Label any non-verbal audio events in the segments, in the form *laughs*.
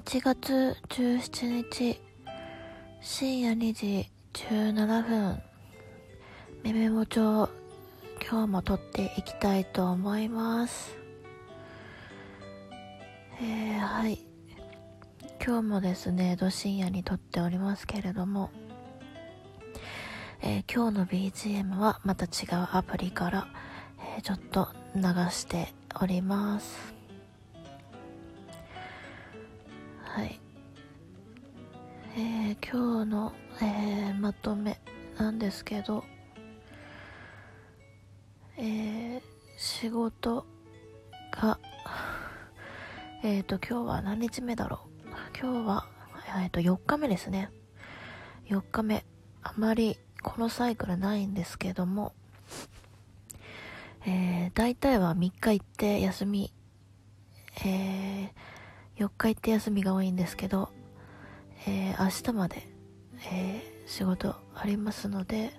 1月17日深夜2時17分メメモ帳今日も撮っていきたいと思います。えー、はい。今日もですねど深夜に撮っておりますけれども。えー、今日の BGM はまた違うアプリから、えー、ちょっと流しております。はい。えー、今日の、えー、まとめなんですけどえー、仕事が *laughs* えっ、ー、と今日は何日目だろう？今日はえっ、ー、と4日目ですね。4日目。あまりこのサイクルないんですけども、えー、大体は3日行って休み、えー、4日行って休みが多いんですけど、えー、明日まで、えー、仕事ありますので、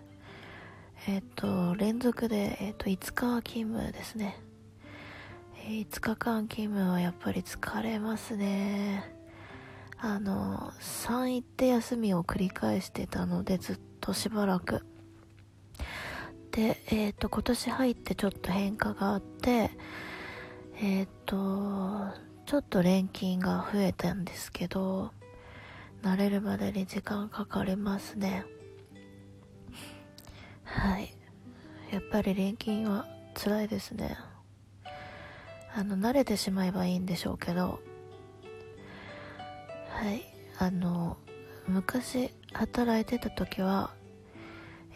えっ、ー、と、連続で、えっ、ー、と、5日勤務ですね。えー、5日間勤務はやっぱり疲れますね。あの、3行って休みを繰り返してたので、ずっとしばらく。で、えっ、ー、と、今年入ってちょっと変化があって、えっ、ー、と、ちょっと錬金が増えたんですけど、慣れるまでに時間かかりますね。はい。やっぱり錬金は辛いですね。あの、慣れてしまえばいいんでしょうけど、はい。あの、昔働いてた時は、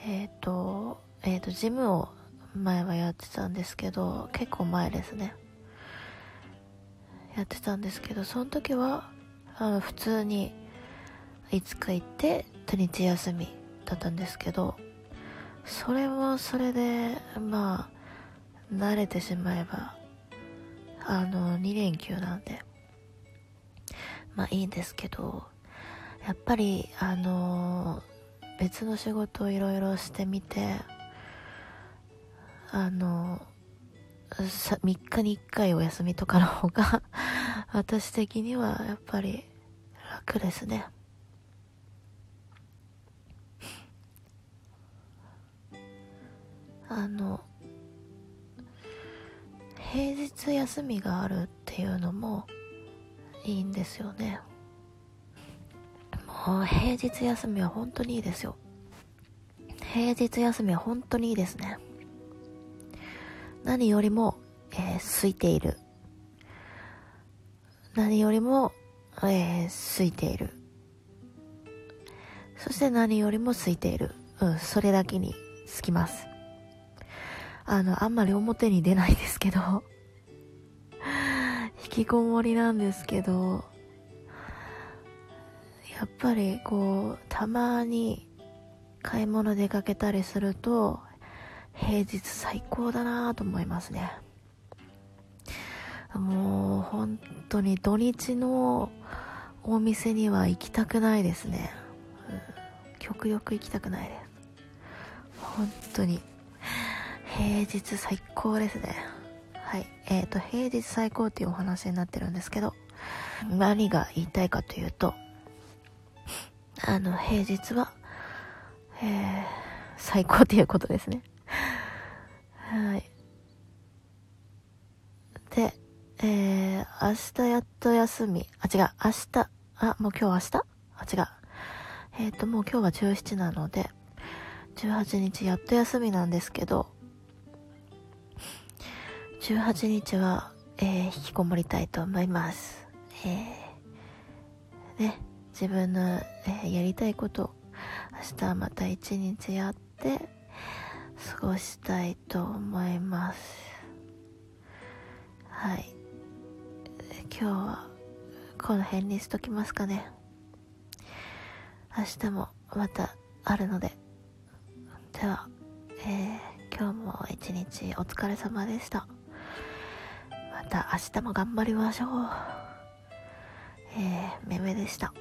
えっ、ー、と、えっ、ー、と、ジムを前はやってたんですけど、結構前ですね。やってたんですけど、その時は、あの、普通に、いつか行って、土日休みだったんですけど、それはそれで、まあ、慣れてしまえば、あの、2連休なんで、まあいいんですけど、やっぱりあの、別の仕事をいろいろしてみてあの、3日に1回お休みとかの方が私的にはやっぱり楽ですね *laughs* あの平日休みがあるっていうのもいいんですよねもう平日休みは本当にいいですよ。平日休みは本当にいいですね。何よりも、えー、空いている。何よりも、えー、空いている。そして何よりも空いている。うん、それだけにつきます。あの、あんまり表に出ないですけど *laughs* 引きこもりなんですけど、やっぱりこうたまに買い物出かけたりすると平日最高だなと思いますねもう本当に土日のお店には行きたくないですね、うん、極力行きたくないです。本当に。平日最高ですね。はい。えーと平日最高っていうお話になってるんですけど何が言いたいかというとあの、平日は、えー、最高っていうことですね。はい。で、えー、明日やっと休み。あ、違う、明日。あ、もう今日明日？あ、違う。えっ、ー、と、もう今日は17なので、18日やっと休みなんですけど、18日は、えー、引きこもりたいと思います。えー、ね。自分の、えー、やりたいこと明日はまた一日やって過ごしたいと思いますはい今日はこの辺にしときますかね。明日もまたあるので。では、えー、今日も一日お疲れ様でした。また明日も頑張りましょう。えー、めめでした。